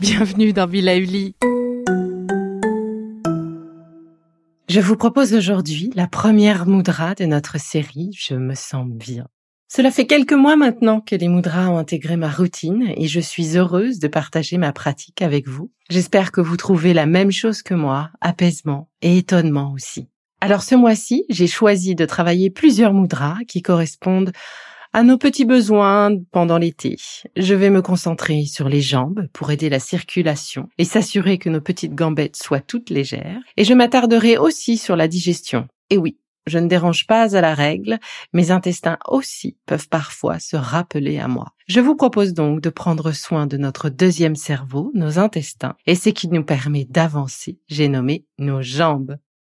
Bienvenue dans Villa Uli. Je vous propose aujourd'hui la première moudra de notre série Je me sens bien. Cela fait quelques mois maintenant que les mudras ont intégré ma routine et je suis heureuse de partager ma pratique avec vous. J'espère que vous trouvez la même chose que moi, apaisement et étonnement aussi. Alors ce mois-ci, j'ai choisi de travailler plusieurs mudras qui correspondent à nos petits besoins pendant l'été. Je vais me concentrer sur les jambes pour aider la circulation et s'assurer que nos petites gambettes soient toutes légères. Et je m'attarderai aussi sur la digestion. Et oui, je ne dérange pas à la règle, mes intestins aussi peuvent parfois se rappeler à moi. Je vous propose donc de prendre soin de notre deuxième cerveau, nos intestins, et ce qui nous permet d'avancer, j'ai nommé nos jambes.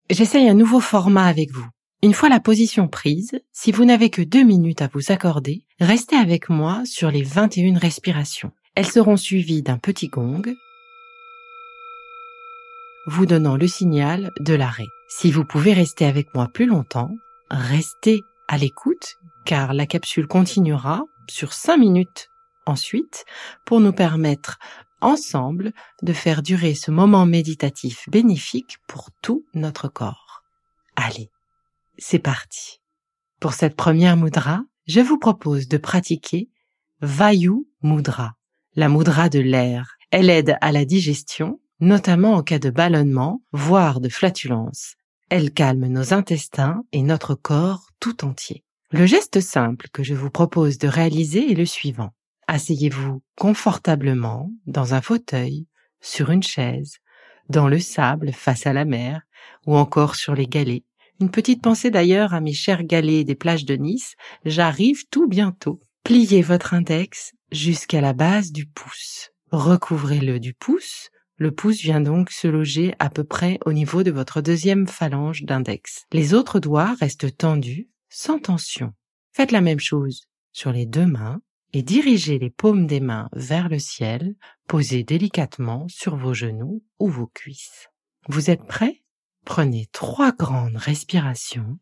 J'essaye un nouveau format avec vous. Une fois la position prise, si vous n'avez que deux minutes à vous accorder, restez avec moi sur les 21 respirations. Elles seront suivies d'un petit gong, vous donnant le signal de l'arrêt. Si vous pouvez rester avec moi plus longtemps, restez à l'écoute car la capsule continuera sur 5 minutes ensuite pour nous permettre ensemble de faire durer ce moment méditatif bénéfique pour tout notre corps. Allez, c'est parti. Pour cette première mudra, je vous propose de pratiquer Vayu Mudra, la mudra de l'air. Elle aide à la digestion, notamment en cas de ballonnement, voire de flatulence. Elle calme nos intestins et notre corps tout entier. Le geste simple que je vous propose de réaliser est le suivant. Asseyez-vous confortablement dans un fauteuil, sur une chaise, dans le sable face à la mer ou encore sur les galets. Une petite pensée d'ailleurs à mes chers galets des plages de Nice. J'arrive tout bientôt. Pliez votre index jusqu'à la base du pouce. Recouvrez-le du pouce le pouce vient donc se loger à peu près au niveau de votre deuxième phalange d'index. Les autres doigts restent tendus, sans tension. Faites la même chose sur les deux mains et dirigez les paumes des mains vers le ciel, posez délicatement sur vos genoux ou vos cuisses. Vous êtes prêts? Prenez trois grandes respirations.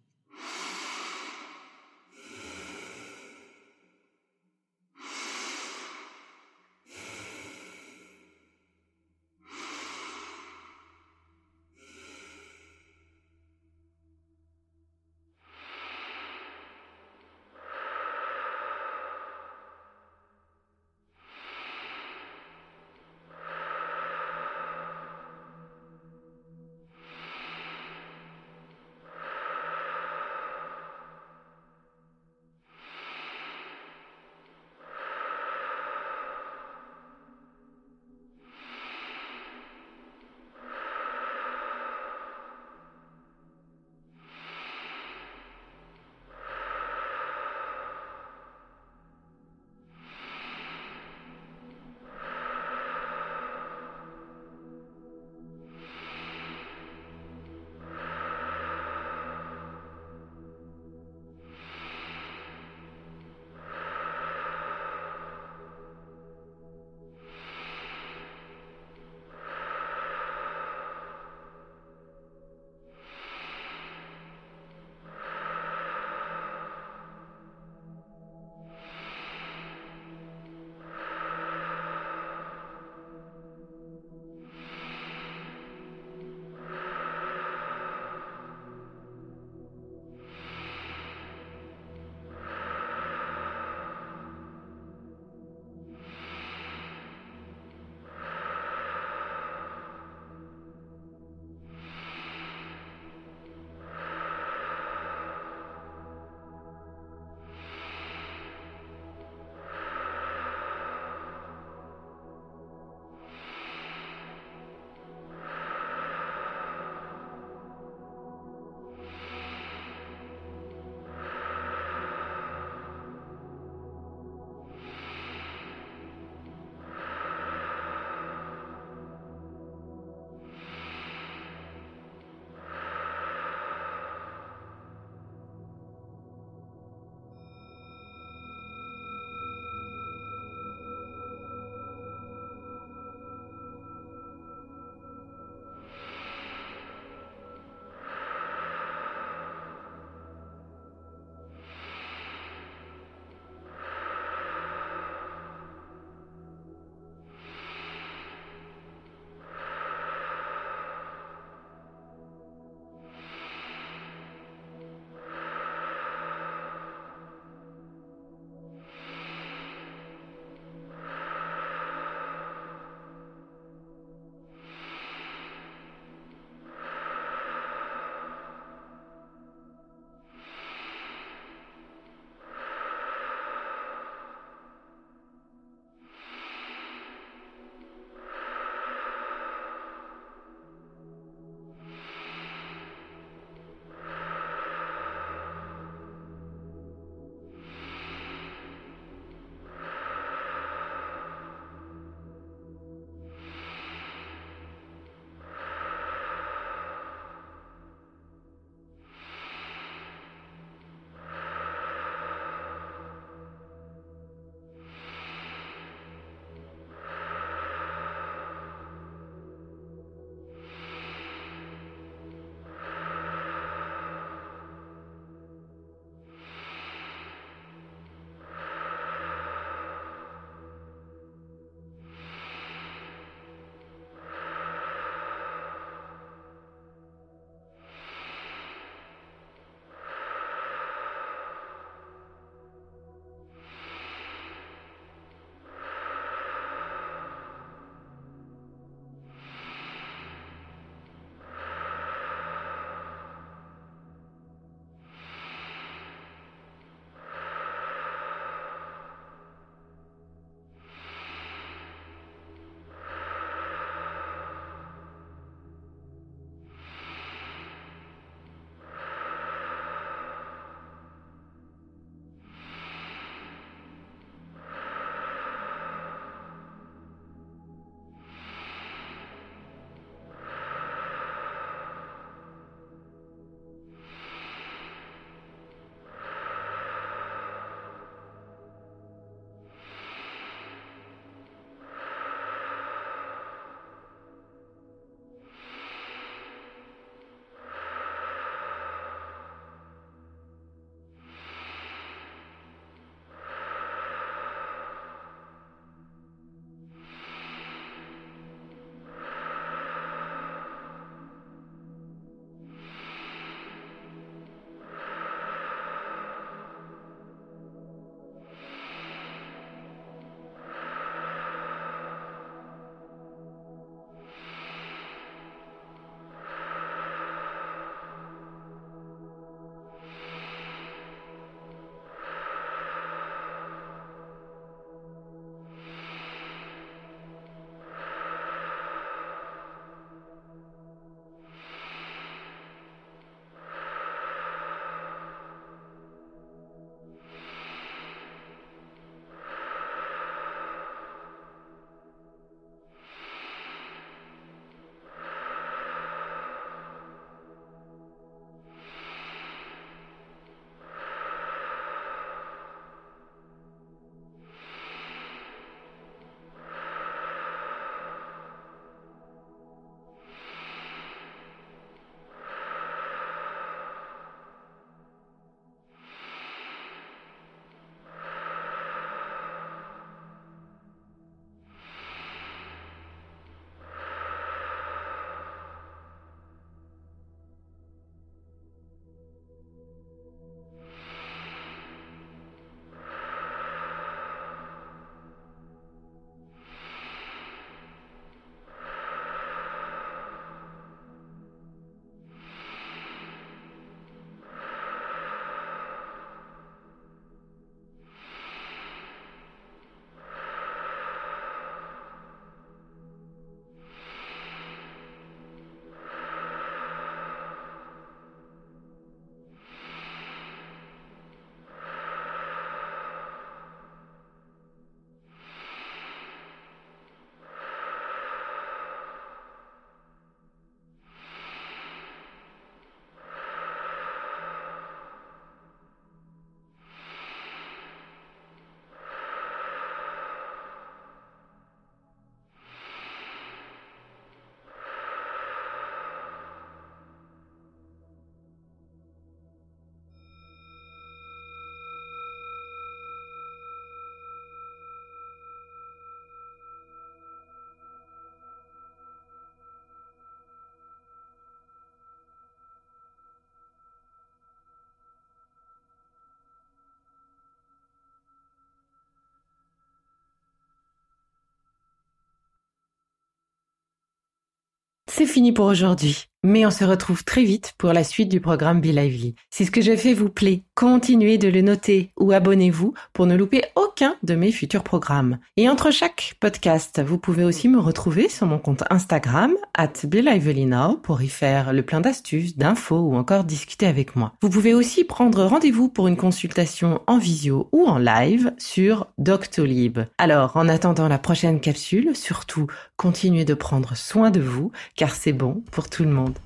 C'est fini pour aujourd'hui. Mais on se retrouve très vite pour la suite du programme Be Lively. Si ce que je fais vous plaît, continuez de le noter ou abonnez-vous pour ne louper aucun de mes futurs programmes. Et entre chaque podcast, vous pouvez aussi me retrouver sur mon compte Instagram, at Now, pour y faire le plein d'astuces, d'infos ou encore discuter avec moi. Vous pouvez aussi prendre rendez-vous pour une consultation en visio ou en live sur Doctolib. Alors, en attendant la prochaine capsule, surtout, continuez de prendre soin de vous, car c'est bon pour tout le monde.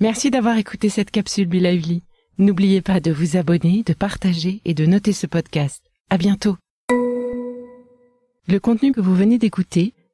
Merci d'avoir écouté cette capsule Be Lively. N'oubliez pas de vous abonner, de partager et de noter ce podcast. À bientôt. Le contenu que vous venez d'écouter